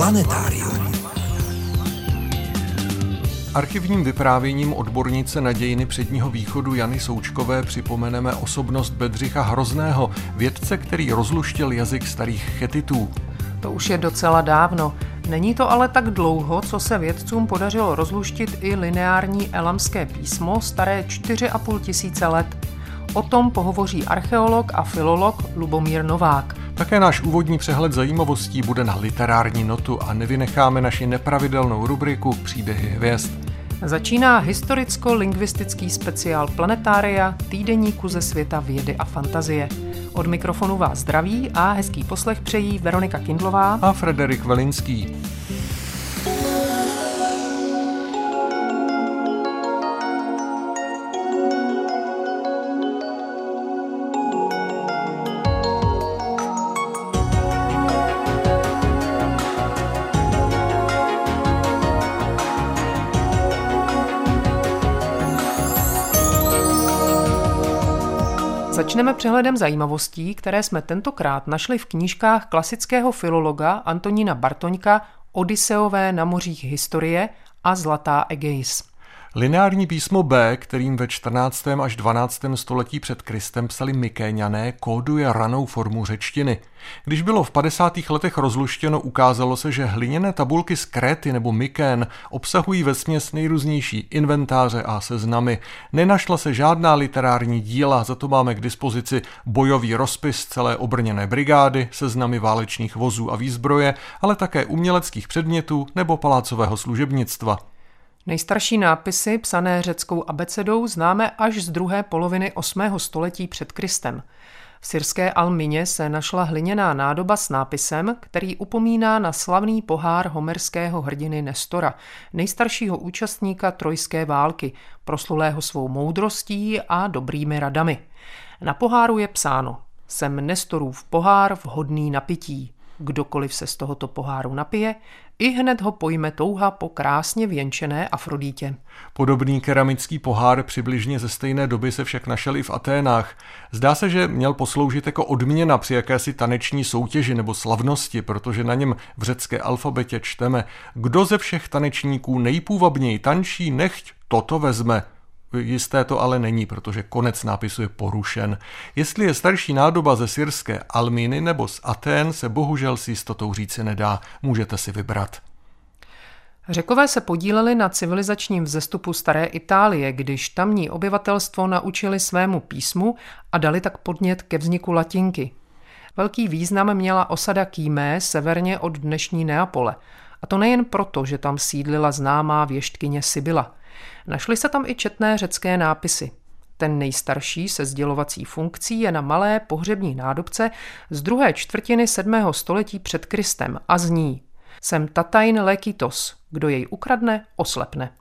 Planetárium. Archivním vyprávěním odbornice na dějiny předního východu Jany Součkové připomeneme osobnost Bedřicha Hrozného, vědce, který rozluštil jazyk starých chetitů. To už je docela dávno. Není to ale tak dlouho, co se vědcům podařilo rozluštit i lineární elamské písmo staré 4,5 tisíce let. O tom pohovoří archeolog a filolog Lubomír Novák. Také náš úvodní přehled zajímavostí bude na literární notu a nevynecháme naši nepravidelnou rubriku Příběhy hvězd. Začíná historicko-lingvistický speciál Planetária týdeníku ze světa vědy a fantazie. Od mikrofonu vás zdraví a hezký poslech přejí Veronika Kindlová a Frederik Velinský. Začneme přehledem zajímavostí, které jsme tentokrát našli v knížkách klasického filologa Antonína Bartoňka Odiseové na mořích historie a Zlatá Egeis. Lineární písmo B, kterým ve 14. až 12. století před Kristem psali Mykéňané, kóduje ranou formu řečtiny. Když bylo v 50. letech rozluštěno, ukázalo se, že hliněné tabulky z Kréty nebo Mykén obsahují vesměs nejrůznější inventáře a seznamy. Nenašla se žádná literární díla, za to máme k dispozici bojový rozpis celé obrněné brigády, seznamy válečných vozů a výzbroje, ale také uměleckých předmětů nebo palácového služebnictva. Nejstarší nápisy, psané řeckou abecedou, známe až z druhé poloviny 8. století před Kristem. V syrské Almině se našla hliněná nádoba s nápisem, který upomíná na slavný pohár homerského hrdiny Nestora, nejstaršího účastníka trojské války, proslulého svou moudrostí a dobrými radami. Na poháru je psáno Jsem Nestorův pohár vhodný napití. Kdokoliv se z tohoto poháru napije, i hned ho pojme touha po krásně věnčené Afrodítě. Podobný keramický pohár přibližně ze stejné doby se však našel i v Aténách. Zdá se, že měl posloužit jako odměna při jakési taneční soutěži nebo slavnosti, protože na něm v řecké alfabetě čteme, kdo ze všech tanečníků nejpůvabněji tančí, nechť toto vezme. Jisté to ale není, protože konec nápisu je porušen. Jestli je starší nádoba ze syrské Almíny nebo z Atén, se bohužel s jistotou říci nedá. Můžete si vybrat. Řekové se podíleli na civilizačním vzestupu staré Itálie, když tamní obyvatelstvo naučili svému písmu a dali tak podnět ke vzniku latinky. Velký význam měla osada Kýmé severně od dnešní Neapole. A to nejen proto, že tam sídlila známá věštkyně Sibyla – Našly se tam i četné řecké nápisy. Ten nejstarší se sdělovací funkcí je na malé pohřební nádobce z druhé čtvrtiny 7. století před Kristem a zní Jsem tatajn lekitos, kdo jej ukradne, oslepne.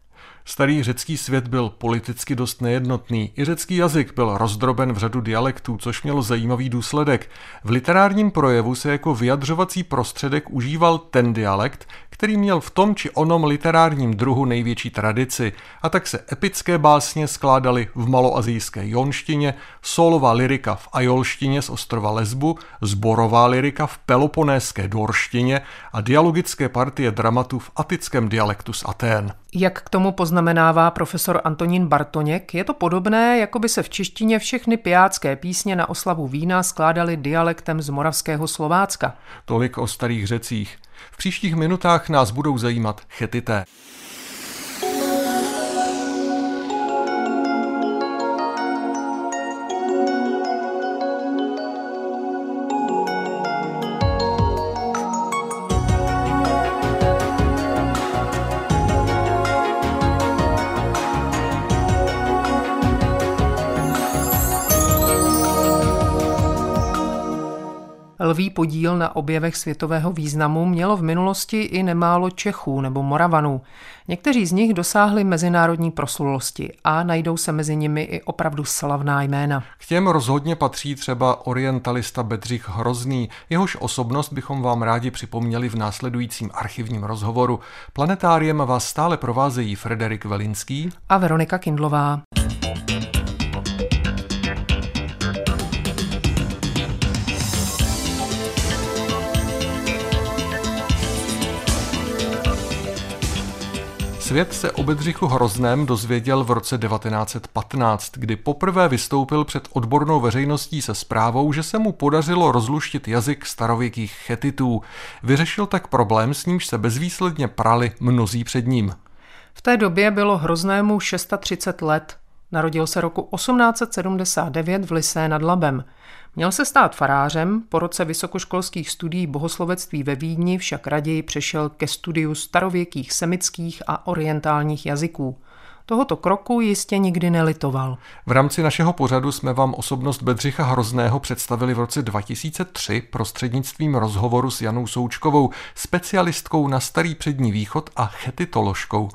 Starý řecký svět byl politicky dost nejednotný. I řecký jazyk byl rozdroben v řadu dialektů, což mělo zajímavý důsledek. V literárním projevu se jako vyjadřovací prostředek užíval ten dialekt, který měl v tom či onom literárním druhu největší tradici. A tak se epické básně skládaly v maloazijské jonštině, solová lyrika v ajolštině z ostrova Lesbu, zborová lyrika v peloponéské dorštině a dialogické partie dramatu v atickém dialektu z Atén. Jak k tomu poznamenává profesor Antonín Bartoněk, je to podobné, jako by se v češtině všechny pijácké písně na oslavu vína skládaly dialektem z moravského Slovácka. Tolik o starých řecích. V příštích minutách nás budou zajímat chetité. Podíl na objevech světového významu mělo v minulosti i nemálo Čechů nebo Moravanů. Někteří z nich dosáhli mezinárodní proslulosti a najdou se mezi nimi i opravdu slavná jména. K těm rozhodně patří třeba orientalista Bedřich Hrozný, jehož osobnost bychom vám rádi připomněli v následujícím archivním rozhovoru. Planetáriem vás stále provázejí Frederik Velinský a Veronika Kindlová. Svět se o Bedřichu Hrozném dozvěděl v roce 1915, kdy poprvé vystoupil před odbornou veřejností se zprávou, že se mu podařilo rozluštit jazyk starověkých chetitů. Vyřešil tak problém, s nímž se bezvýsledně prali mnozí před ním. V té době bylo Hroznému 630 let. Narodil se roku 1879 v Lisé nad Labem. Měl se stát farářem, po roce vysokoškolských studií bohoslovectví ve Vídni však raději přešel ke studiu starověkých semických a orientálních jazyků. Tohoto kroku jistě nikdy nelitoval. V rámci našeho pořadu jsme vám osobnost Bedřicha Hrozného představili v roce 2003 prostřednictvím rozhovoru s Janou Součkovou, specialistkou na starý přední východ a chetitoložkou.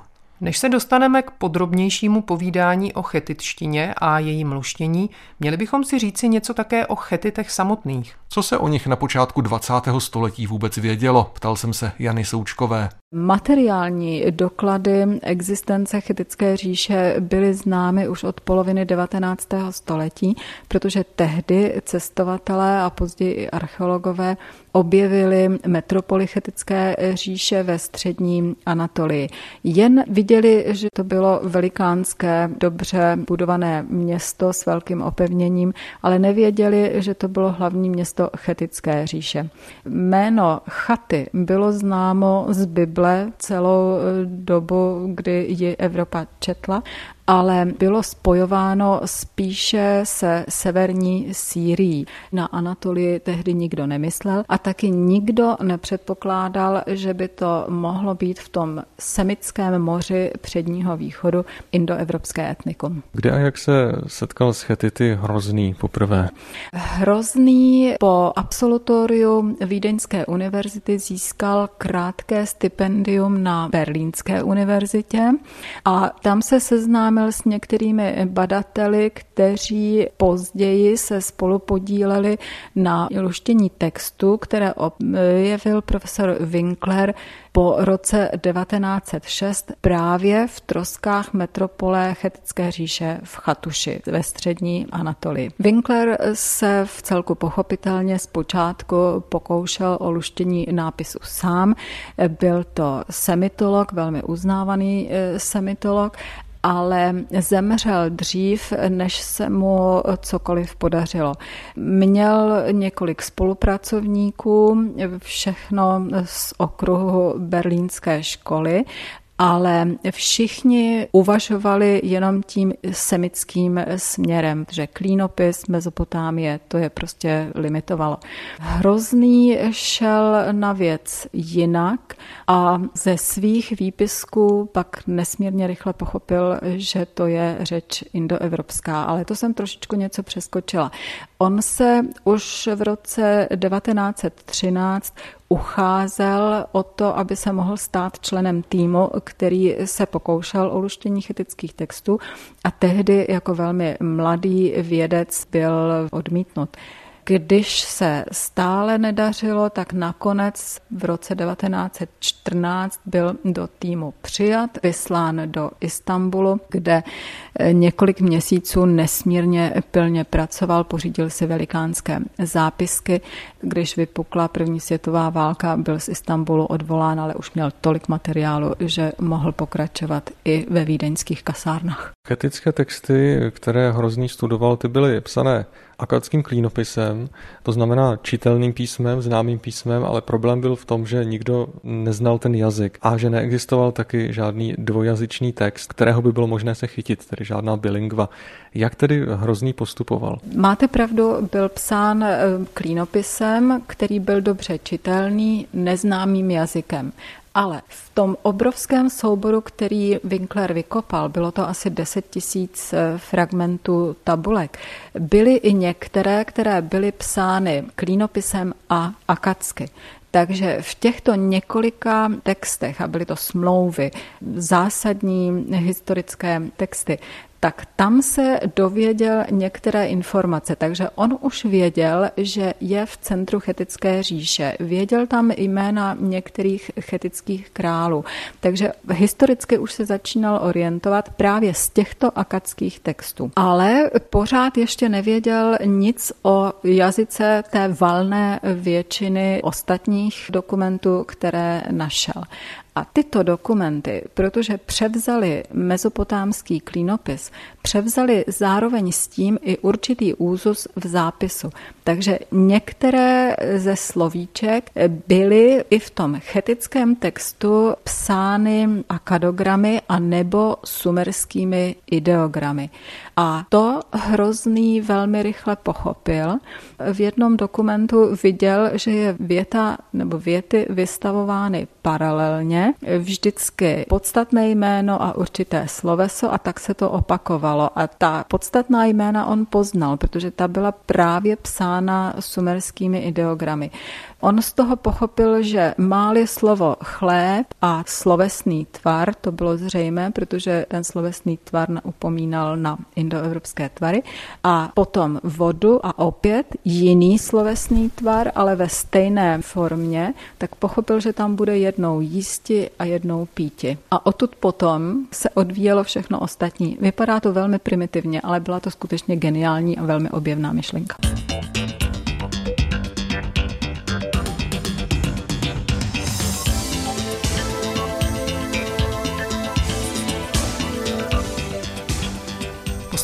Než se dostaneme k podrobnějšímu povídání o chetitštině a jejím luštění, měli bychom si říci něco také o chetitech samotných. Co se o nich na počátku 20. století vůbec vědělo, ptal jsem se Jany Součkové. Materiální doklady existence chytické říše byly známy už od poloviny 19. století, protože tehdy cestovatelé a později i archeologové objevili metropoly chytické říše ve střední Anatolii. Jen viděli, že to bylo velikánské, dobře budované město s velkým opevněním, ale nevěděli, že to bylo hlavní město chetické říše. Jméno chaty bylo známo z Bible celou dobu, kdy ji Evropa četla ale bylo spojováno spíše se severní Sýrií. Na Anatolii tehdy nikdo nemyslel a taky nikdo nepředpokládal, že by to mohlo být v tom semickém moři předního východu indoevropské etnikum. Kde a jak se setkal s Chetity Hrozný poprvé? Hrozný po absolutoriu Vídeňské univerzity získal krátké stipendium na Berlínské univerzitě a tam se seznámil seznámil s některými badateli, kteří později se spolu podíleli na luštění textu, které objevil profesor Winkler po roce 1906 právě v troskách metropole Chetické říše v Chatuši ve střední Anatolii. Winkler se v celku pochopitelně zpočátku pokoušel o luštění nápisu sám. Byl to semitolog, velmi uznávaný eh, semitolog ale zemřel dřív, než se mu cokoliv podařilo. Měl několik spolupracovníků, všechno z okruhu berlínské školy ale všichni uvažovali jenom tím semickým směrem, že klínopis Mezopotámie to je prostě limitovalo. Hrozný šel na věc jinak a ze svých výpisků pak nesmírně rychle pochopil, že to je řeč indoevropská, ale to jsem trošičku něco přeskočila. On se už v roce 1913 ucházel o to, aby se mohl stát členem týmu, který se pokoušel o luštění chytických textů a tehdy jako velmi mladý vědec byl odmítnut. Když se stále nedařilo, tak nakonec v roce 1914 byl do týmu přijat, vyslán do Istanbulu, kde eh, několik měsíců nesmírně pilně pracoval, pořídil si velikánské zápisky. Když vypukla první světová válka, byl z Istanbulu odvolán, ale už měl tolik materiálu, že mohl pokračovat i ve vídeňských kasárnách. Chetické texty, které Hrozný studoval, ty byly psané akadským klínopisem, to znamená čitelným písmem, známým písmem, ale problém byl v tom, že nikdo neznal ten jazyk a že neexistoval taky žádný dvojazyčný text, kterého by bylo možné se chytit, tedy žádná bilingva. Jak tedy Hrozný postupoval? Máte pravdu, byl psán eh, klínopisem, který byl dobře čitelný, neznámým jazykem. Ale v tom obrovském souboru, který Winkler vykopal, bylo to asi 10 tisíc eh, fragmentů tabulek, byly i některé, které byly psány klínopisem a akacky. Takže v těchto několika textech, a byly to smlouvy, zásadní historické texty, tak tam se dověděl některé informace. Takže on už věděl, že je v centru chetické říše. Věděl tam jména některých chetických králů. Takže historicky už se začínal orientovat právě z těchto akadských textů. Ale pořád ještě nevěděl nic o jazyce té valné většiny ostatních dokumentů, které našel. A tyto dokumenty, protože převzali mezopotámský klínopis, převzali zároveň s tím i určitý úzus v zápisu. Takže některé ze slovíček byly i v tom chetickém textu psány akadogramy a nebo sumerskými ideogramy. A to hrozný velmi rychle pochopil. V jednom dokumentu viděl, že je věta nebo věty vystavovány paralelně, vždycky podstatné jméno a určité sloveso a tak se to opakovalo. A ta podstatná jména on poznal, protože ta byla právě psána sumerskými ideogramy. On z toho pochopil, že máli slovo chléb a slovesný tvar, to bylo zřejmé, protože ten slovesný tvar upomínal na indoevropské tvary, a potom vodu a opět jiný slovesný tvar, ale ve stejné formě, tak pochopil, že tam bude jednou jísti a jednou píti. A odtud potom se odvíjelo všechno ostatní. Vypadá to velmi primitivně, ale byla to skutečně geniální a velmi objevná myšlenka.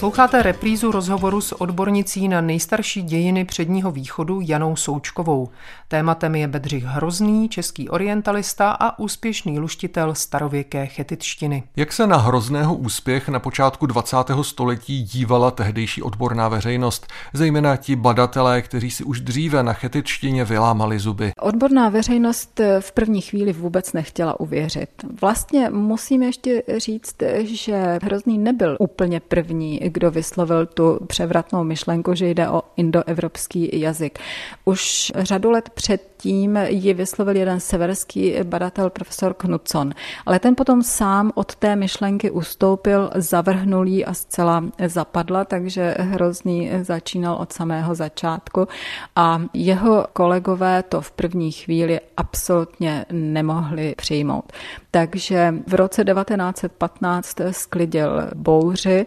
Posloucháte reprízu rozhovoru s odbornicí na nejstarší dějiny předního východu Janou Součkovou. Tématem je Bedřich Hrozný, český orientalista a úspěšný luštitel starověké chetitštiny. Jak se na Hrozného úspěch na počátku 20. století dívala tehdejší odborná veřejnost, zejména ti badatelé, kteří si už dříve na chetitštině vylámali zuby? Odborná veřejnost v první chvíli vůbec nechtěla uvěřit. Vlastně musím ještě říct, že Hrozný nebyl úplně první, kdo vyslovil tu převratnou myšlenku, že jde o indoevropský jazyk. Už řadu let předtím ji vyslovil jeden severský badatel profesor Knudson, ale ten potom sám od té myšlenky ustoupil, zavrhnul ji a zcela zapadla, takže hrozný začínal od samého začátku a jeho kolegové to v první chvíli absolutně nemohli přijmout. Takže v roce 1915 sklidil bouři,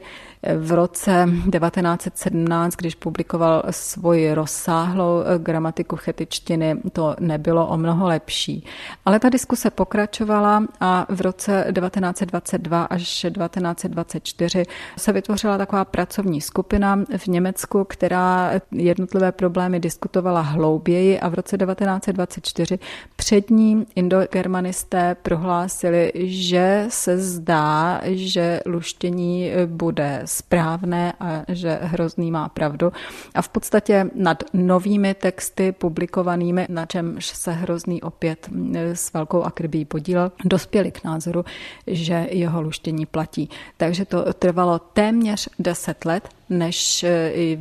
v roce 1917, když publikoval svoji rozsáhlou eh, gramatiku chetičtiny, to nebylo o mnoho lepší. Ale ta diskuse pokračovala a v roce 1922 až 1924 se vytvořila taková pracovní skupina v Německu, která jednotlivé problémy diskutovala hlouběji a v roce 1924 přední indogermanisté prohlásili, že se zdá, že luštění bude správné a že Hrozný má pravdu. A v podstatě nad novými texty publikovanými, na čemž se Hrozný opět s velkou akribí podílel, dospěli k názoru, že jeho luštění platí. Takže to trvalo téměř 10 let, než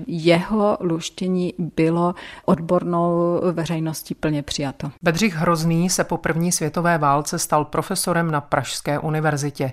jeho luštění bylo odbornou veřejností plně přijato. Bedřich Hrozný se po první světové válce stal profesorem na Pražské univerzitě.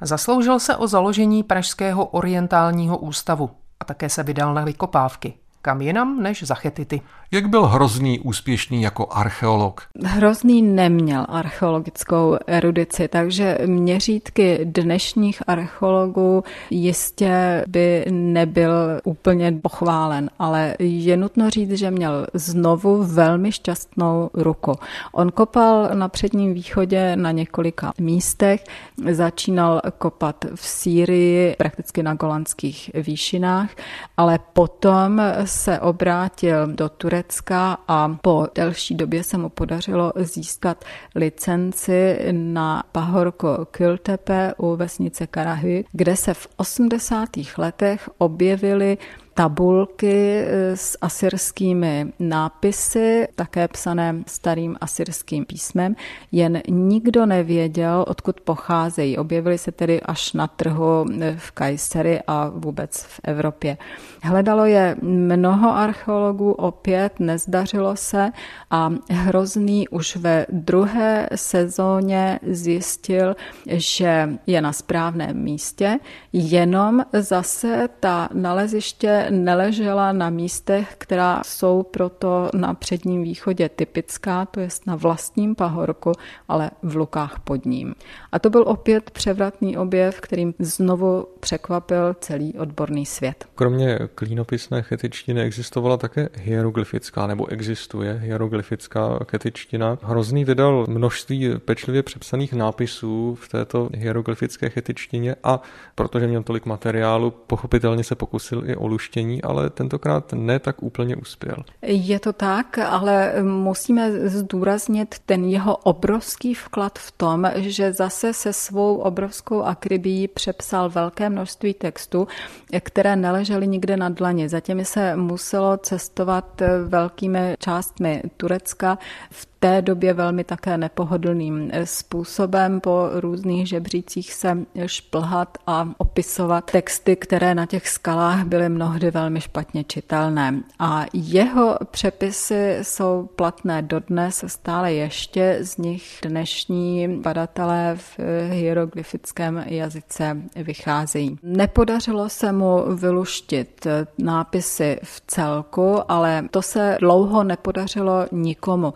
Zasloužil se o založení Pražského orientálního ústavu a také se vydal na vykopávky. Kam jinam než za Chetity. Jak byl Hrozný úspěšný jako archeolog? Hrozný neměl archeologickou erudici, takže měřítky dnešních archeologů jistě by nebyl úplně pochválen, ale je nutno říct, že měl znovu velmi šťastnou ruku. On kopal na předním východě na několika místech, začínal kopat v Sýrii, prakticky na golandských výšinách, ale potom se obrátil do Turecka a po delší době se mu podařilo získat licenci na pahorko Kültepe u vesnice Karahy, kde se v 80. letech objevily tabulky eh, s asyrskými nápisy, také psané starým asyrským písmem, jen nikdo nevěděl, odkud pocházejí. Objevily se tedy až na trhu eh, v Kajsery a vůbec v Evropě. Hledalo je mnoho archeologů, opět nezdařilo se a Hrozný už ve druhé sezóně zjistil, že je na správném místě, jenom zase ta naleziště neležela na místech, která jsou proto na předním východě typická, to je na vlastním pahorku, ale v lukách pod ním. A to byl opět převratný objev, kterým znovu překvapil celý odborný svět. Kromě klínopisné chetičtiny existovala také hieroglyfická, nebo existuje hieroglyfická chetičtina. Hrozný vydal množství pečlivě přepsaných nápisů v této hieroglyfické chetičtině a protože měl tolik materiálu, pochopitelně se pokusil i o luštění, ale tentokrát ne tak úplně uspěl. Je to tak, ale musíme zdůraznit ten jeho obrovský vklad v tom, že zase se svou obrovskou akribí přepsal velké množství textů, které neležely nikde na dlani. Zatím se muselo cestovat velkými částmi Turecka v té době velmi také nepohodlným způsobem po různých žebřících se šplhat a opisovat texty, které na těch skalách byly mnohdy velmi špatně čitelné. A jeho přepisy jsou platné dodnes, stále ještě z nich dnešní badatelé v hieroglyfickém jazyce vycházejí. Nepodařilo se mu vyluštit nápisy v celku, ale to se dlouho nepodařilo nikomu.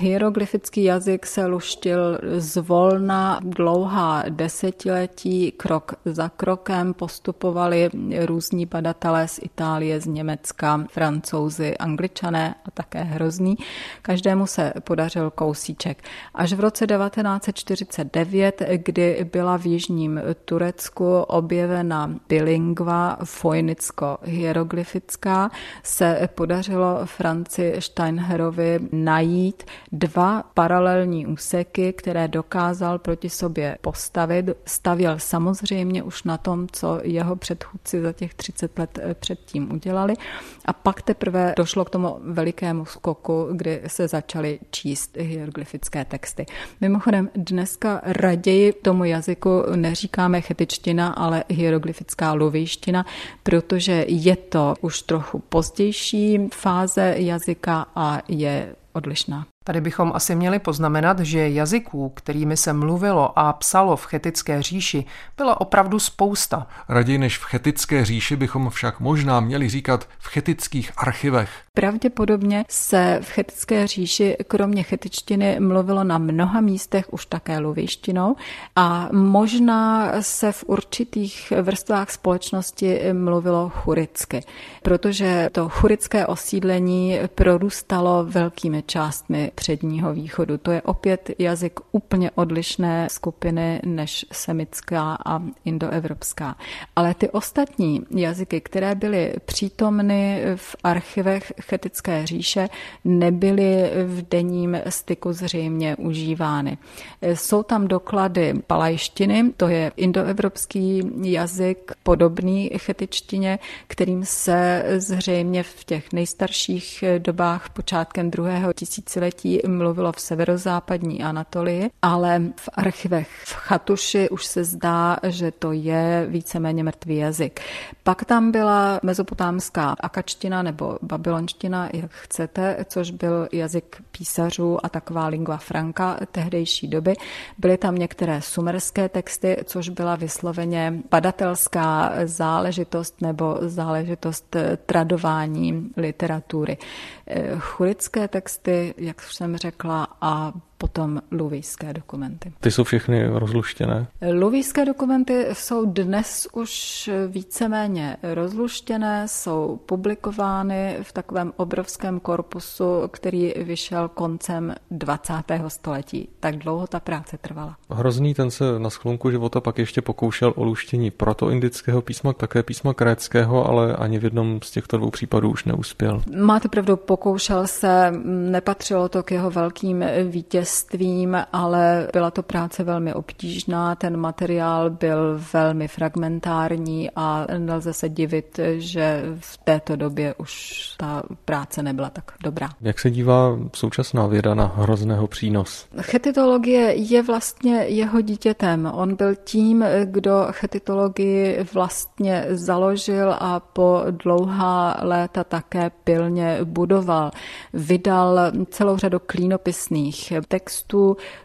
Hieroglyfický jazyk se luštil zvolna dlouhá desetiletí, krok za krokem postupovali různí badatelé z Itálie, z Německa, francouzi, angličané a také hrozný. Každému se podařil kousíček. Až v roce 1949, kdy byla v jižním Turecku objevena bilingva foinicko-hieroglyfická, se podařilo Franci Steinherovi najít dva paralelní úseky, které dokázal proti sobě postavit. Stavěl samozřejmě už na tom, co jeho předchůdci za těch 30 let eh, předtím udělali. A pak teprve došlo k tomu velikému skoku, kdy se začaly číst hieroglyfické texty. Mimochodem, dneska raději tomu jazyku neříkáme chetičtina, ale hieroglyfická lovějština, protože je to už trochu pozdější fáze jazyka a je odlišná. Tady bychom asi měli poznamenat, že jazyků, kterými se mluvilo a psalo v chetické říši, byla opravdu spousta. Raději než v chetické říši bychom však možná měli říkat v chetických archivech. Pravděpodobně se v chetické říši kromě chetičtiny mluvilo na mnoha místech už také luvištinou a možná se v určitých vrstvách společnosti mluvilo churicky, protože to churické osídlení prorůstalo velkými částmi předního východu. To je opět jazyk úplně odlišné skupiny než semická a indoevropská. Ale ty ostatní jazyky, které byly přítomny v archivech chetické říše, nebyly v denním styku zřejmě užívány. Jsou tam doklady palajštiny, to je indoevropský jazyk podobný chetičtině, kterým se zřejmě v těch nejstarších dobách počátkem druhého tisíciletí dětí mluvilo v severozápadní Anatolii, ale v archivech v Chatuši už se zdá, že to je víceméně mrtvý jazyk. Pak tam byla mezopotámská akačtina nebo babylonština, jak chcete, což byl jazyk písařů a taková lingua franca tehdejší doby. Byly tam některé sumerské texty, což byla vysloveně badatelská záležitost nebo záležitost tradování literatury. Churické texty, jak jsem řekla, a potom luvijské dokumenty. Ty jsou všechny rozluštěné? Luvijské dokumenty jsou dnes už víceméně rozluštěné, jsou publikovány v takovém obrovském korpusu, který vyšel koncem 20. století. Tak dlouho ta práce trvala. Hrozný ten se na sklonku života pak ještě pokoušel o luštění protoindického písma, také písma kréckého, ale ani v jednom z těchto dvou případů už neuspěl. Máte pravdu, pokoušel se, nepatřilo to k jeho velkým vítězstvím vítězstvím, ale byla to práce velmi obtížná, ten materiál byl velmi fragmentární a nelze se divit, že v této době už ta práce nebyla tak dobrá. Jak se dívá současná věda na hrozného přínos? Chetitologie je vlastně jeho dítětem. On byl tím, kdo chetitologii vlastně založil a po dlouhá léta také pilně budoval. Vydal celou řadu klínopisných textů,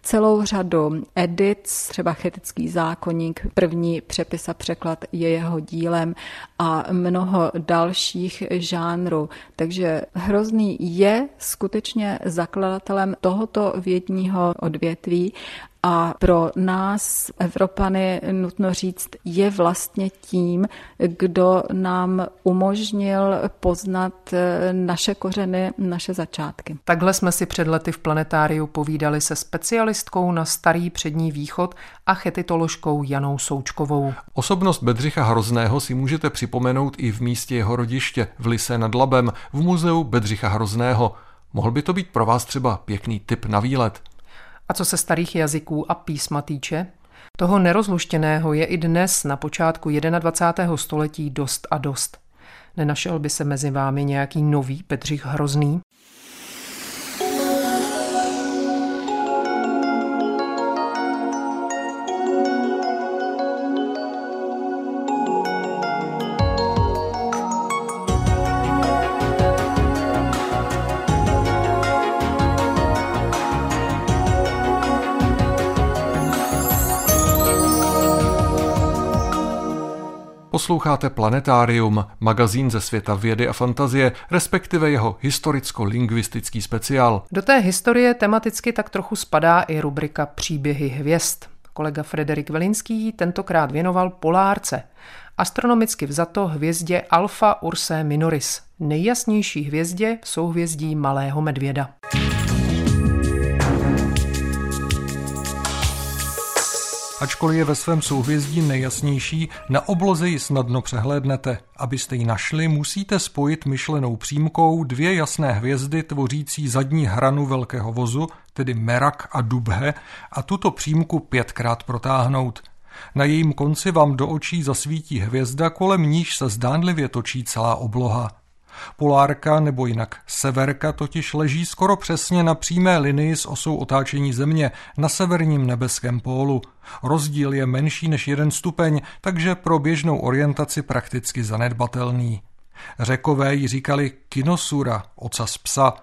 celou řadu edic, třeba chetický zákonník, první přepis a překlad je jeho dílem a mnoho dalších žánrů. Takže Hrozný je skutečně zakladatelem tohoto vědního odvětví a pro nás, Evropany, nutno říct, je vlastně tím, kdo nám umožnil poznat eh, naše kořeny, naše začátky. Takhle jsme si před lety v planetáriu povídali se specialistkou na starý přední východ a chetitoložkou Janou Součkovou. Osobnost Bedřicha Hrozného si můžete připomenout i v místě jeho rodiště v Lise nad Labem v muzeu Bedřicha Hrozného. Mohl by to být pro vás třeba pěkný tip na výlet? A co se starých jazyků a písma týče, toho nerozluštěného je i dnes na počátku 21. století dost a dost. Nenašel by se mezi vámi nějaký nový Petřich Hrozný? Posloucháte Planetárium, magazín ze světa vědy a fantazie, respektive jeho historicko-lingvistický speciál. Do té historie tematicky tak trochu spadá i rubrika Příběhy hvězd. Kolega Frederik Velinský tentokrát věnoval polárce, astronomicky vzato hvězdě Alpha Ursae Minoris, nejjasnější hvězdě v souhvězdí Malého medvěda. Ačkoliv je ve svém souhvězdí nejjasnější, na obloze ji snadno přehlédnete. Abyste ji našli, musíte spojit myšlenou přímkou dvě jasné hvězdy tvořící zadní hranu velkého vozu, tedy Merak a Dubhe, a tuto přímku pětkrát protáhnout. Na jejím konci vám do očí zasvítí hvězda, kolem níž se zdánlivě točí celá obloha. Polárka nebo jinak severka totiž leží skoro přesně na přímé linii s osou otáčení Země na severním nebeském pólu. Rozdíl je menší než jeden stupeň, takže pro běžnou orientaci prakticky zanedbatelný. Řekové ji říkali kinosura, ocas psa,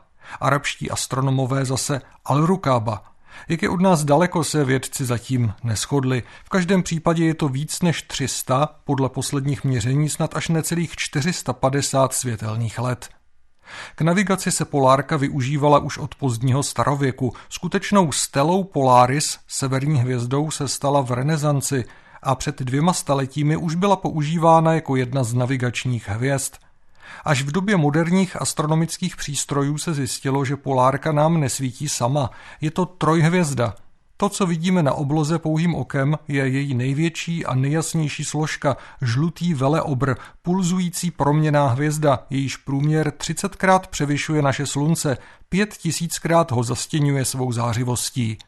arabští astronomové zase alrukaba, jak je od nás daleko se vědci zatím neschodli. V každém případě je to víc než 300, podle posledních měření snad až necelých 450 světelných let. K navigaci se polárka využívala už od pozdního starověku. Skutečnou stelou Polaris, severní hvězdou, se stala v renesanci a před dvěma staletími už byla používána jako jedna z navigačních hvězd – Až v době moderních astronomických přístrojů se zjistilo, že polárka nám nesvítí sama. Je to trojhvězda. To, co vidíme na obloze pouhým okem, je její největší a nejjasnější složka, žlutý veleobr, pulzující proměná hvězda, jejíž průměr 30krát převyšuje naše slunce, pět tisíckrát ho zastěňuje svou zářivostí.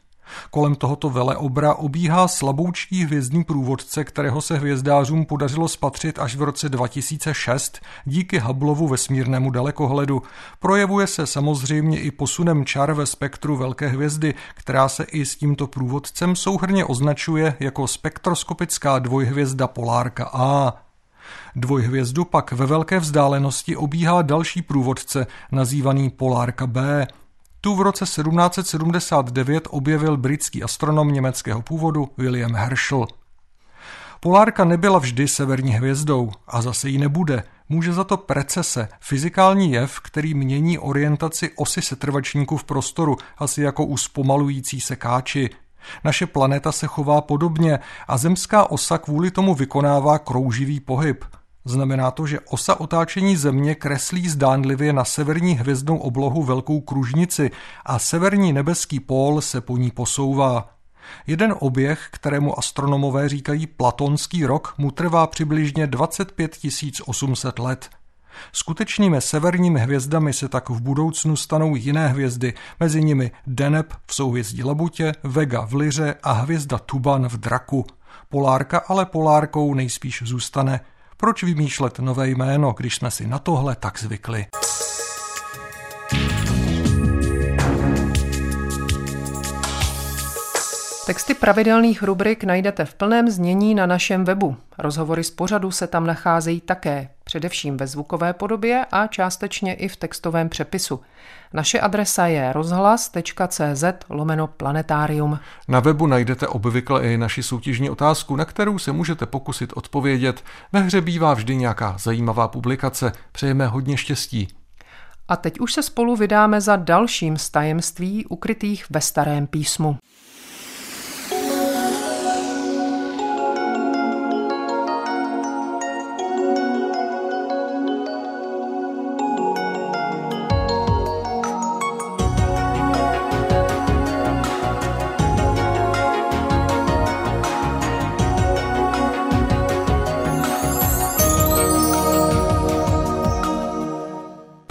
Kolem tohoto veleobra obíhá slaboučký hvězdný průvodce, kterého se hvězdářům podařilo spatřit až v roce 2006 díky Hubbleovu vesmírnému dalekohledu. Projevuje se samozřejmě i posunem čar ve spektru velké hvězdy, která se i s tímto průvodcem souhrně označuje jako spektroskopická dvojhvězda Polárka A. Dvojhvězdu pak ve velké vzdálenosti obíhá další průvodce, nazývaný Polárka B – tu v roce 1779 objevil britský astronom německého původu William Herschel. Polárka nebyla vždy severní hvězdou a zase ji nebude. Může za to precese, fyzikální jev, který mění orientaci osy setrvačníků v prostoru, asi jako u zpomalující se káči. Naše planeta se chová podobně a zemská osa kvůli tomu vykonává krouživý pohyb – Znamená to, že osa otáčení Země kreslí zdánlivě na severní hvězdnou oblohu velkou kružnici a severní nebeský pól se po ní posouvá. Jeden oběh, kterému astronomové říkají platonský rok, mu trvá přibližně 25 800 let. Skutečnými severními hvězdami se tak v budoucnu stanou jiné hvězdy, mezi nimi Deneb v souhvězdí Labutě, Vega v Liře a hvězda Tuban v Draku. Polárka ale polárkou nejspíš zůstane. Proč vymýšlet nové jméno, když jsme si na tohle tak zvykli? Texty pravidelných rubrik najdete v plném znění na našem webu. Rozhovory z pořadu se tam nacházejí také, především ve zvukové podobě a částečně i v textovém přepisu. Naše adresa je rozhlas.cz lomeno planetarium. Na webu najdete obvykle i naši soutěžní otázku, na kterou se můžete pokusit odpovědět. Ve hře bývá vždy nějaká zajímavá publikace. Přejeme hodně štěstí. A teď už se spolu vydáme za dalším z tajemství ukrytých ve starém písmu.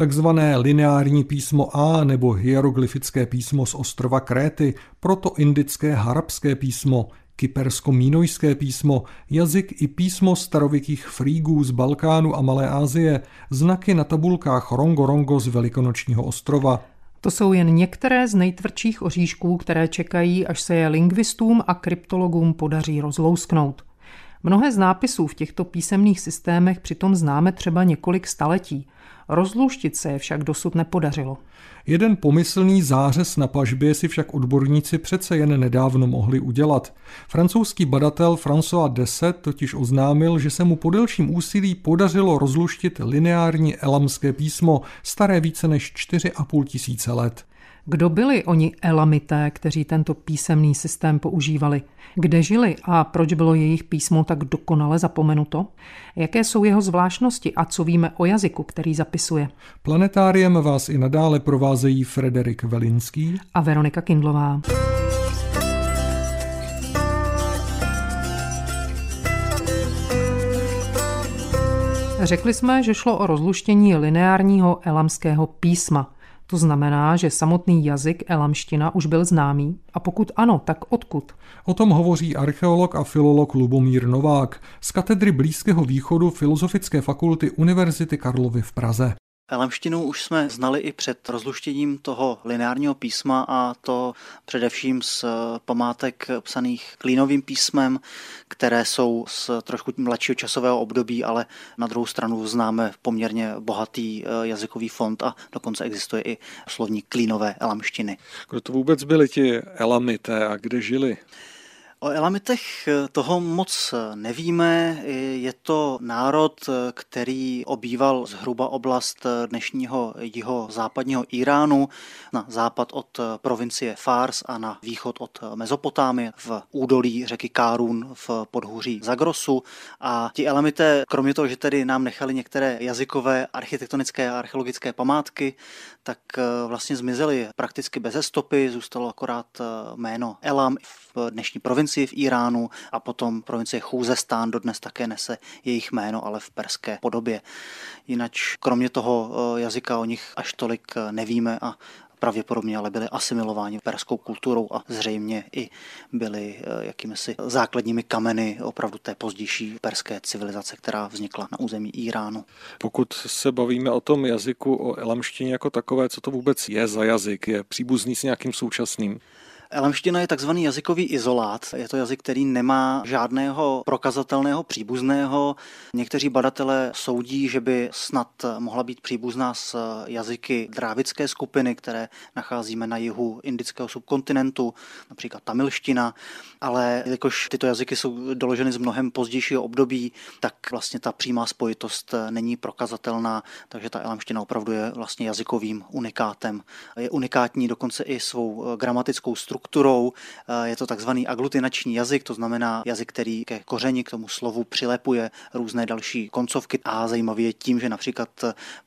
Takzvané lineární písmo A nebo hieroglyfické písmo z ostrova Kréty, proto indické harabské písmo, kypersko-mínojské písmo, jazyk i písmo starověkých frígů z Balkánu a Malé Asie, znaky na tabulkách Rongo Rongo z Velikonočního ostrova. To jsou jen některé z nejtvrdších oříšků, které čekají, až se je lingvistům a kryptologům podaří rozlousknout. Mnohé z nápisů v těchto písemných systémech přitom známe třeba několik staletí. Rozluštit se je však dosud nepodařilo. Jeden pomyslný zářez na pažbě si však odborníci přece jen nedávno mohli udělat. Francouzský badatel François Deset totiž oznámil, že se mu po delším úsilí podařilo rozluštit lineární elamské písmo, staré více než 4,5 tisíce let. Kdo byli oni elamité, kteří tento písemný systém používali? Kde žili a proč bylo jejich písmo tak dokonale zapomenuto? Jaké jsou jeho zvláštnosti a co víme o jazyku, který zapisuje? Planetáriem vás i nadále provázejí Frederik Velinský a Veronika Kindlová. Řekli jsme, že šlo o rozluštění lineárního elamského písma – to znamená, že samotný jazyk elamština už byl známý? A pokud ano, tak odkud? O tom hovoří archeolog a filolog Lubomír Novák z katedry Blízkého východu Filozofické fakulty Univerzity Karlovy v Praze. Elamštinu už jsme znali i před rozluštěním toho lineárního písma a to především z památek psaných klínovým písmem, které jsou z trošku mladšího časového období, ale na druhou stranu známe poměrně bohatý eh, jazykový fond a dokonce existuje i slovník klínové elamštiny. Kdo to vůbec byli ti elamité a kde žili? O Elamitech eh, toho moc eh, nevíme. Je to národ, eh, který obýval zhruba oblast dnešního jiho západního Iránu na západ od provincie Fars a na východ od Mezopotámie v údolí řeky Kárun v podhůří Zagrosu. A ti Elamité, kromě toho, že tedy nám nechali některé jazykové, architektonické a archeologické památky, tak vlastně zmizely prakticky bez stopy, zůstalo akorát jméno Elam v dnešní provincii provincii v Iránu a potom provincie Chůzestán dodnes také nese jejich jméno, ale v perské podobě. Jinak kromě toho eh, jazyka o nich až tolik eh, nevíme a pravděpodobně ale byli asimilováni perskou kulturou a zřejmě i byli eh, jakýmisi základními kameny opravdu té pozdější perské civilizace, která vznikla na území Iránu. Pokud se bavíme o tom jazyku, o elamštině jako takové, co to vůbec je za jazyk? Je příbuzný s nějakým současným? Elamština je takzvaný jazykový izolát. Je to jazyk, který nemá žádného prokazatelného příbuzného. Někteří badatelé soudí, že by snad mohla být příbuzná s jazyky drávické skupiny, které nacházíme na jihu indického subkontinentu, například tamilština, ale jelikož tyto jazyky jsou doloženy z mnohem pozdějšího období, tak vlastně ta přímá spojitost není prokazatelná, takže ta elamština opravdu je vlastně jazykovým unikátem. Je unikátní dokonce i svou gramatickou strukturou strukturou. Je to takzvaný aglutinační jazyk, to znamená jazyk, který ke kořeni, k tomu slovu přilepuje různé další koncovky a zajímavý je tím, že například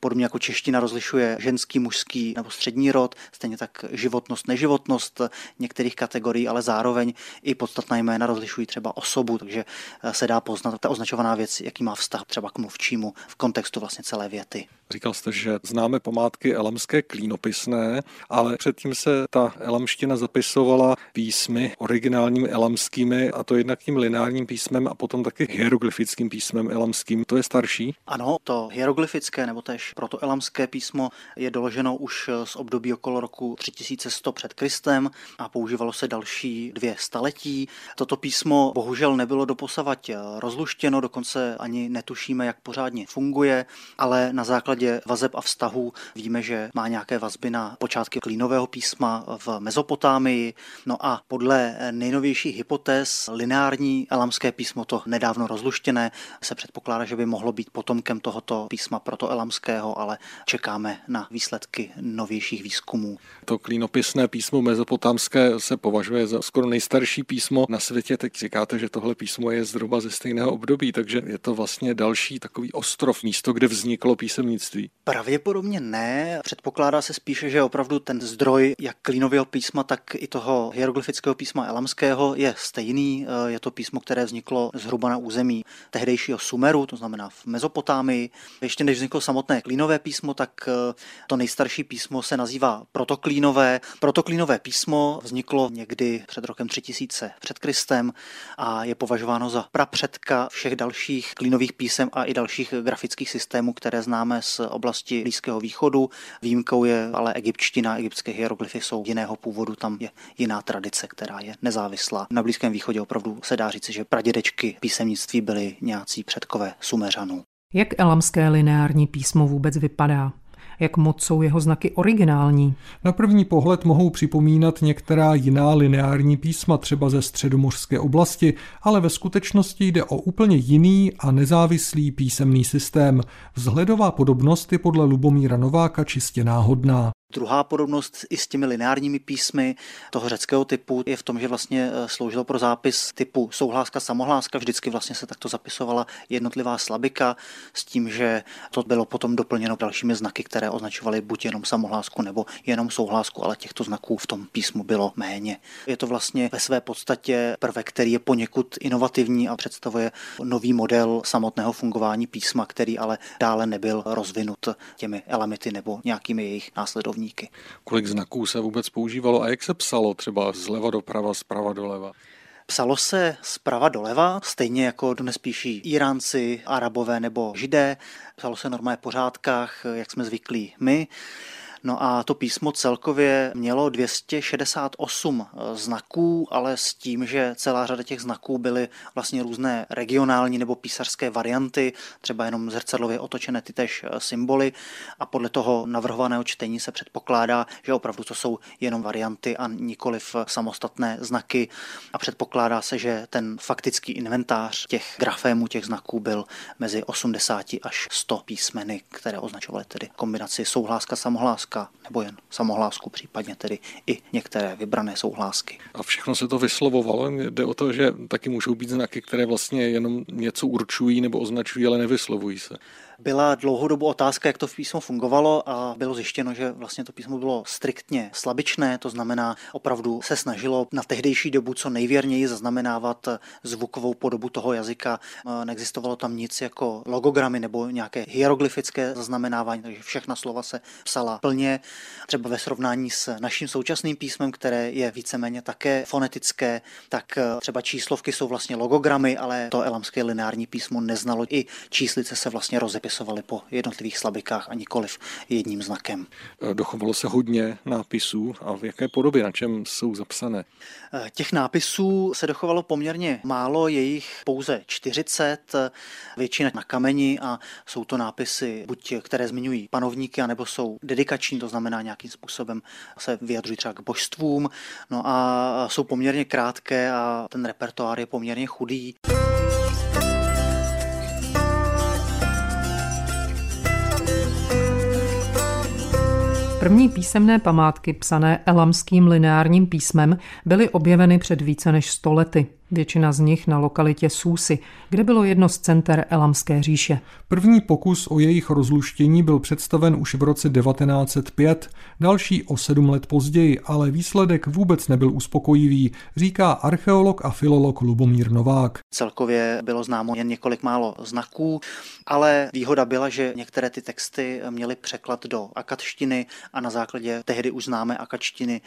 podobně jako čeština rozlišuje ženský, mužský nebo střední rod, stejně tak životnost, neživotnost některých kategorií, ale zároveň i podstatná jména rozlišují třeba osobu, takže se dá poznat ta označovaná věc, jaký má vztah třeba k mluvčímu v kontextu vlastně celé věty. Říkal jste, že známe památky elamské klínopisné, ale předtím se ta elamština zapisovala písmy originálními elamskými, a to jednak tím lineárním písmem a potom taky hieroglyfickým písmem elamským. To je starší? Ano, to hieroglyfické nebo tež protoelamské písmo je doloženo už z období okolo roku 3100 před Kristem a používalo se další dvě staletí. Toto písmo bohužel nebylo doposavať rozluštěno, dokonce ani netušíme, jak pořádně funguje, ale na základě vazeb a vztahů víme, že má nějaké vazby na počátky klínového písma v Mezopotámii. No a podle nejnovějších hypotéz lineární elamské písmo, to nedávno rozluštěné, se předpokládá, že by mohlo být potomkem tohoto písma protoelamského, ale čekáme na výsledky novějších výzkumů. To klínopisné písmo mezopotámské se považuje za skoro nejstarší písmo na světě. Teď říkáte, že tohle písmo je zhruba ze stejného období, takže je to vlastně další takový ostrov, místo, kde vzniklo písemnictví? Pravděpodobně ne. Předpokládá se spíše, že opravdu ten zdroj jak klínového písma, tak i toho hieroglyfického písma elamského je stejný. Eh, je to písmo, které vzniklo zhruba na území tehdejšího Sumeru, to znamená v Mezopotámii. Ještě než vzniklo samotné klínové písmo, tak eh, to nejstarší písmo se nazývá protoklínové. Protoklínové písmo vzniklo někdy před rokem 3000 před Kristem a je považováno za prapředka všech dalších klínových písem a i dalších grafických systémů, které známe z oblasti Blízkého východu. Výjimkou je ale egyptština, egyptské hieroglyfy jsou jiného původu, tam je jiná tradice, která je nezávislá. Na Blízkém východě opravdu se dá říci, že pradědečky písemnictví byly nějací předkové Sumeřanů. Jak elamské lineární písmo vůbec vypadá? jak moc jsou jeho znaky originální. Na první pohled mohou připomínat některá jiná lineární písma, třeba ze středomořské oblasti, ale ve skutečnosti jde o úplně jiný a nezávislý písemný systém. Vzhledová podobnost je podle Lubomíra Nováka čistě náhodná. Druhá podobnost i s těmi lineárními písmy toho řeckého typu je v tom, že vlastně eh, sloužilo pro zápis typu souhláska, samohláska. Vždycky vlastně se takto zapisovala jednotlivá slabika s tím, že to bylo potom doplněno dalšími znaky, které označovaly buď jenom samohlásku nebo jenom souhlásku, ale těchto znaků v tom písmu bylo méně. Je to vlastně ve své podstatě prvek, který je poněkud inovativní a představuje nový model samotného fungování písma, který ale dále nebyl rozvinut těmi elemity nebo nějakými jejich následovníky slovníky. Kolik znaků se vůbec používalo a jak se psalo třeba zleva doprava, zprava doleva? Psalo se zprava doleva, stejně jako dnes píší Iránci, Arabové nebo Židé. Psalo se normálně v pořádkách, jak jsme zvyklí my. No a to písmo celkově mělo 268 eh, znaků, ale s tím, že celá řada těch znaků byly vlastně různé regionální nebo písařské varianty, třeba jenom zrcadlově otočené ty tež eh, symboly. A podle toho navrhovaného čtení se předpokládá, že opravdu to jsou jenom varianty a nikoliv samostatné znaky. A předpokládá se, že ten faktický inventář těch grafémů, těch znaků byl mezi 80 až 100 písmeny, které označovaly tedy kombinaci souhláska, samohláska hláska nebo jen samohlásku, případně tedy i některé vybrané souhlásky. A všechno se to vyslovovalo. Jde o to, že taky můžou být znaky, které vlastně jenom něco určují nebo označují, ale nevyslovují se. Byla dlouhodobu otázka, jak to v písmu fungovalo a bylo zjištěno, že vlastně to písmo bylo striktně slabičné, to znamená opravdu se snažilo na tehdejší dobu co nejvěrněji zaznamenávat zvukovou podobu toho jazyka. Neexistovalo tam nic jako logogramy nebo nějaké hieroglyfické zaznamenávání, takže všechna slova se psala plně. Třeba ve srovnání s naším současným písmem, které je víceméně také fonetické, tak třeba číslovky jsou vlastně logogramy, ale to elamské lineární písmo neznalo. I číslice se vlastně rozepisy zapisovali po jednotlivých slabikách a nikoliv jedním znakem. Eh, dochovalo se hodně nápisů a v jaké podobě, na čem jsou zapsané? Eh, těch nápisů se dochovalo poměrně málo, je jich pouze 40, většina na kameni a jsou to nápisy, buď které zmiňují panovníky, anebo jsou dedikační, to znamená nějakým způsobem se vyjadřují třeba k božstvům, no a jsou poměrně krátké a ten repertoár je poměrně chudý. První písemné památky psané elamským lineárním písmem byly objeveny před více než stolety. Většina z nich na lokalitě Susy, kde bylo jedno z center Elamské říše. První pokus o jejich rozluštění byl představen už v roce 1905, další o sedm let později, ale výsledek vůbec nebyl uspokojivý, říká archeolog a filolog Lubomír Novák. Celkově bylo známo jen několik málo znaků, ale výhoda byla, že některé ty texty měly překlad do akadštiny a na základě tehdy už známé akadštiny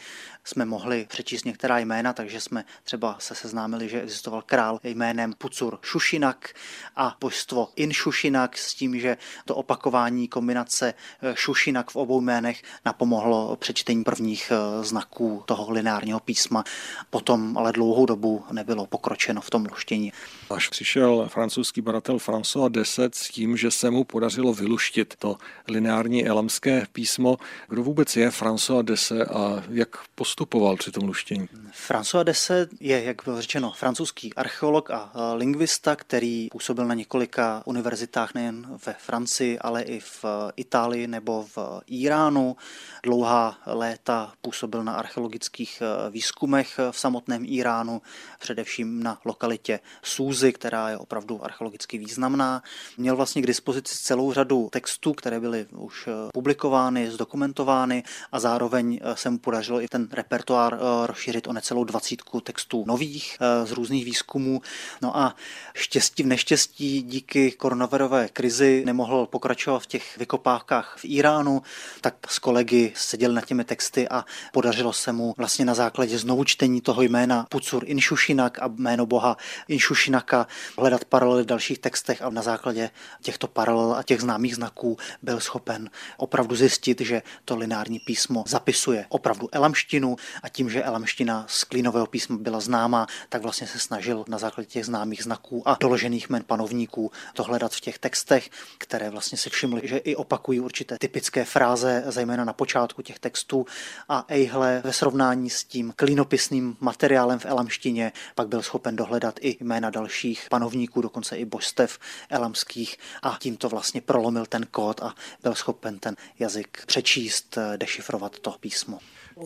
jsme mohli přečíst některá jména, takže jsme třeba se seznámili, že existoval král jménem Pucur Šušinak a božstvo In Šušinak s tím, že to opakování kombinace eh, Šušinak v obou jménech napomohlo přečtení prvních eh, znaků toho lineárního písma. Potom ale dlouhou dobu nebylo pokročeno v tom luštění. Až přišel francouzský baratel François Deset s tím, že se mu podařilo vyluštit to lineární elamské písmo. Kdo vůbec je François Deset a jak postupoval při tom luštění? François Deset je, jak bylo řečeno, francouzský archeolog a lingvista, který působil na několika univerzitách nejen ve Francii, ale i v Itálii nebo v Iránu. Dlouhá léta působil na archeologických výzkumech v samotném Iránu, především na lokalitě Súzy, která je opravdu archeologicky významná. Měl vlastně k dispozici celou řadu textů, které byly už publikovány, zdokumentovány a zároveň se mu podařilo i ten repertoár rozšířit o necelou dvacítku textů nových z různých výzkumů. No a štěstí v neštěstí díky koronavirové krizi nemohl pokračovat v těch vykopávkách v Iránu, tak s kolegy seděl nad těmi texty a podařilo se mu vlastně na základě znovu čtení toho jména Pucur Inšušinak a jméno boha Inšušinaka hledat paralely v dalších textech a na základě těchto paralel a těch známých znaků byl schopen opravdu zjistit, že to lineární písmo zapisuje opravdu elamštinu a tím, že elamština z klínového písma byla známa, tak vlastně se snažil na základě těch známých znaků a doložených men panovníků to hledat v těch textech, které vlastně si všimli, že i opakují určité typické fráze, zejména na počátku těch textů a ejhle ve srovnání s tím klínopisným materiálem v elamštině pak byl schopen dohledat i jména dalších panovníků, dokonce i božstev elamských a tímto vlastně prolomil ten kód a byl schopen ten jazyk přečíst, dešifrovat to písmo.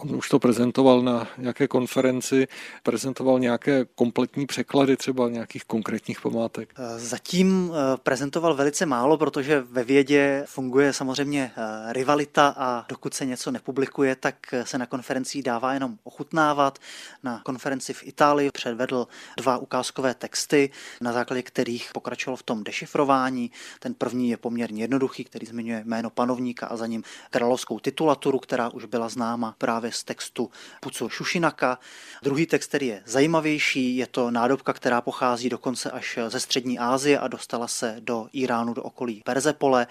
On už to prezentoval na nějaké konferenci, prezentoval nějaké kompletní překlady třeba nějakých konkrétních památek. Zatím eh, prezentoval velice málo, protože ve vědě funguje samozřejmě eh, rivalita a dokud se něco nepublikuje, tak se na konferencích dává jenom ochutnávat. Na konferenci v Itálii předvedl dva ukázkové texty, na základě kterých pokračoval v tom dešifrování. Ten první je poměrně jednoduchý, který zmiňuje jméno panovníka a za ním královskou titulaturu, která už byla známa právě právě z textu Puco Šušinaka. Druhý text, který je zajímavější, je to nádobka, která pochází dokonce až ze střední Asie a dostala se do Iránu, do okolí Perzepole.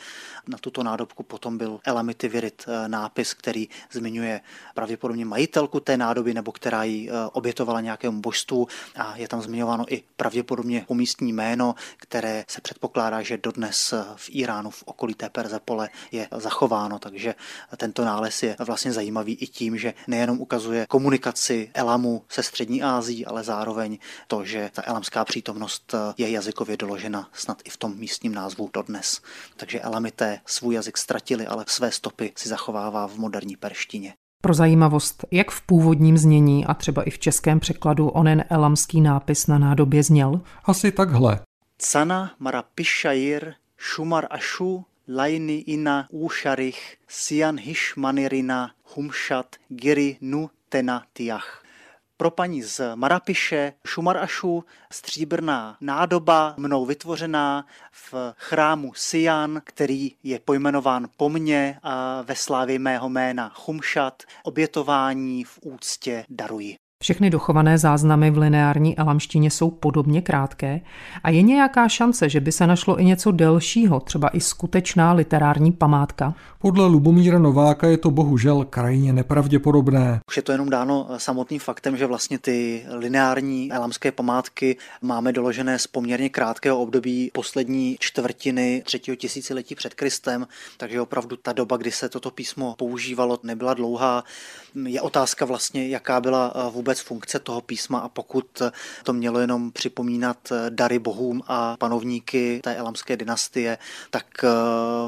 Na tuto nádobku potom byl Elamity Virit eh, nápis, který zmiňuje pravděpodobně majitelku té nádoby nebo která ji eh, obětovala nějakému božstvu a je tam zmiňováno i pravděpodobně umístní jméno, které se předpokládá, že dodnes eh, v Iránu v okolí té Perzepole je zachováno, takže tento nález je vlastně zajímavý i tím, že nejenom ukazuje komunikaci Elamu se střední Ázií, ale zároveň to, že ta elamská přítomnost je jazykově doložena snad i v tom místním názvu dodnes. Takže Elamité svůj jazyk ztratili, ale své stopy si zachovává v moderní perštině. Pro zajímavost, jak v původním znění a třeba i v českém překladu onen elamský nápis na nádobě zněl? Asi takhle. Cana marapishair shumar ashu laini ina úšarich sian hishmanirina humšat giri nu tena tiach pro paní z Marapiše, Šumarašu, stříbrná nádoba mnou vytvořená v chrámu Sian, který je pojmenován po mně a ve slávě mého jména Chumšat, obětování v úctě daruji. Všechny dochované záznamy v lineární elamštině jsou podobně krátké a je nějaká šance, že by se našlo i něco delšího, třeba i skutečná literární památka? Podle Lubomíra Nováka je to bohužel krajně nepravděpodobné. Už je to jenom dáno samotným faktem, že vlastně ty lineární elamské památky máme doložené z poměrně krátkého období poslední čtvrtiny třetího tisíciletí před Kristem, takže opravdu ta doba, kdy se toto písmo používalo, nebyla dlouhá. Je otázka vlastně, jaká byla vůbec vůbec funkce toho písma a pokud to mělo jenom připomínat dary bohům a panovníky té elamské dynastie, tak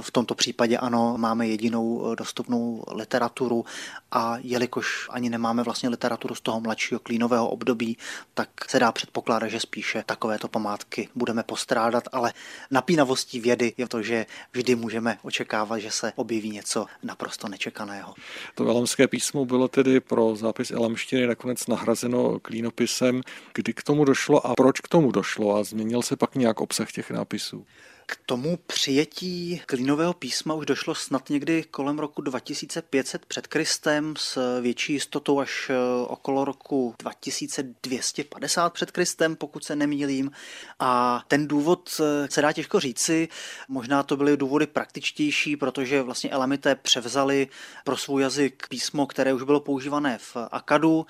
v tomto případě ano, máme jedinou dostupnou literaturu a jelikož ani nemáme vlastně literaturu z toho mladšího klínového období, tak se dá předpokládat, že spíše takovéto památky budeme postrádat, ale napínavostí vědy je to, že vždy můžeme očekávat, že se objeví něco naprosto nečekaného. To elamské písmo bylo tedy pro zápis elamštiny nakonec nahrazeno klínopisem. Kdy k tomu došlo a proč k tomu došlo a změnil se pak nějak obsah těch nápisů? K tomu přijetí klínového písma už došlo snad někdy kolem roku 2500 před Kristem s větší jistotou až eh, okolo roku 2250 před Kristem, pokud se nemýlím. A ten důvod eh, se dá těžko říci, možná to byly důvody praktičtější, protože vlastně Elamité převzali pro svůj jazyk písmo, které už bylo používané v Akadu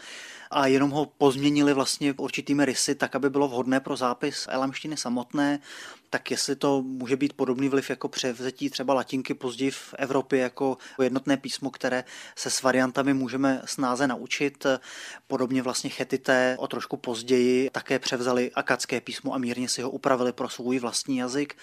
a jenom ho pozměnili vlastně určitými rysy, tak aby bylo vhodné pro zápis elamštiny samotné tak jestli to může být podobný vliv jako převzetí třeba latinky později v Evropě jako jednotné písmo, které se s variantami můžeme snáze naučit. Podobně vlastně chetité o trošku později také převzali akadské písmo a mírně si ho upravili pro svůj vlastní jazyk.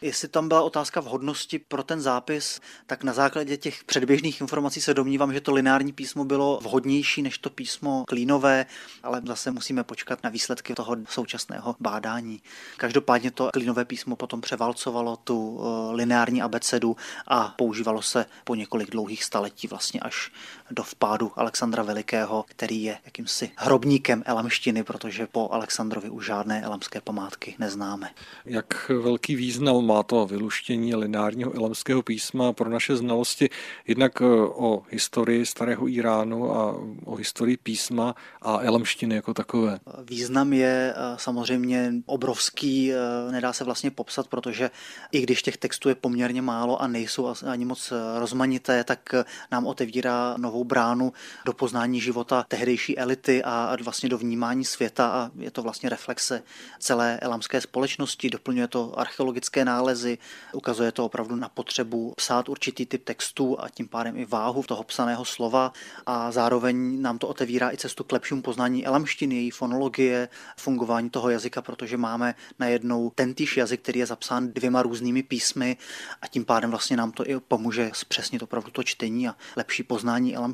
Jestli tam byla otázka vhodnosti pro ten zápis, tak na základě těch předběžných informací se domnívám, že to lineární písmo bylo vhodnější než to písmo klínové, ale zase musíme počkat na výsledky toho současného bádání. Každopádně to klínové písmo potom převalcovalo tu eh, lineární abecedu a používalo se po několik dlouhých staletí vlastně až do vpádu Alexandra Velikého, který je jakýmsi hrobníkem elamštiny, protože po Alexandrovi už žádné elamské památky neznáme. Jak velký význam má to vyluštění lineárního elamského písma pro naše znalosti jednak eh, o historii starého Iránu a o historii písma a elamštiny jako takové. Význam je eh, samozřejmě obrovský, eh, nedá se vlastně popsat, protože i když těch textů je poměrně málo a nejsou ani moc rozmanité, tak nám otevírá novou bránu do poznání života tehdejší elity a vlastně do vnímání světa a je to vlastně reflexe celé elamské společnosti, doplňuje to archeologické nálezy nálezy. Ukazuje to opravdu na potřebu psát určitý typ textů a tím pádem i váhu toho psaného slova a zároveň nám to otevírá i cestu k lepšímu poznání elamštiny, její fonologie, fungování toho jazyka, protože máme najednou tentýž jazyk, který je zapsán dvěma různými písmy a tím pádem vlastně nám to i pomůže zpřesnit opravdu to čtení a lepší poznání elamštiny.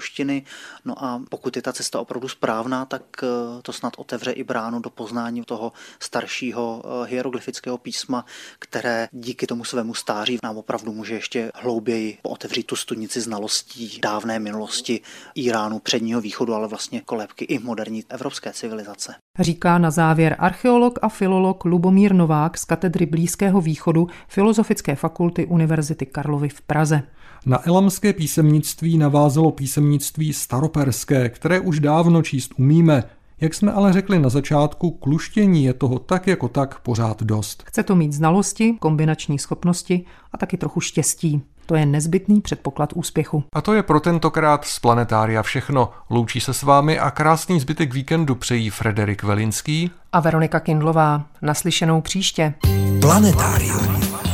No a pokud je ta cesta opravdu správná, tak eh, to snad otevře i bránu do poznání toho staršího eh, hieroglyfického písma, které díky tomu svému stáří nám opravdu může ještě hlouběji otevřít tu studnici znalostí dávné minulosti Iránu, předního východu, ale vlastně kolébky i moderní evropské civilizace. Říká na závěr archeolog a filolog Lubomír Novák z katedry Blízkého východu Filozofické fakulty Univerzity Karlovy v Praze. Na elamské písemnictví navázalo písemnictví staroperské, které už dávno číst umíme, jak jsme ale řekli na začátku, kluštění je toho tak jako tak pořád dost. Chce to mít znalosti, kombinační schopnosti a taky trochu štěstí. To je nezbytný předpoklad úspěchu. A to je pro tentokrát z Planetária všechno. Loučí se s vámi a krásný zbytek víkendu přejí Frederik Velinský a Veronika Kindlová. Naslyšenou příště. Planetárium.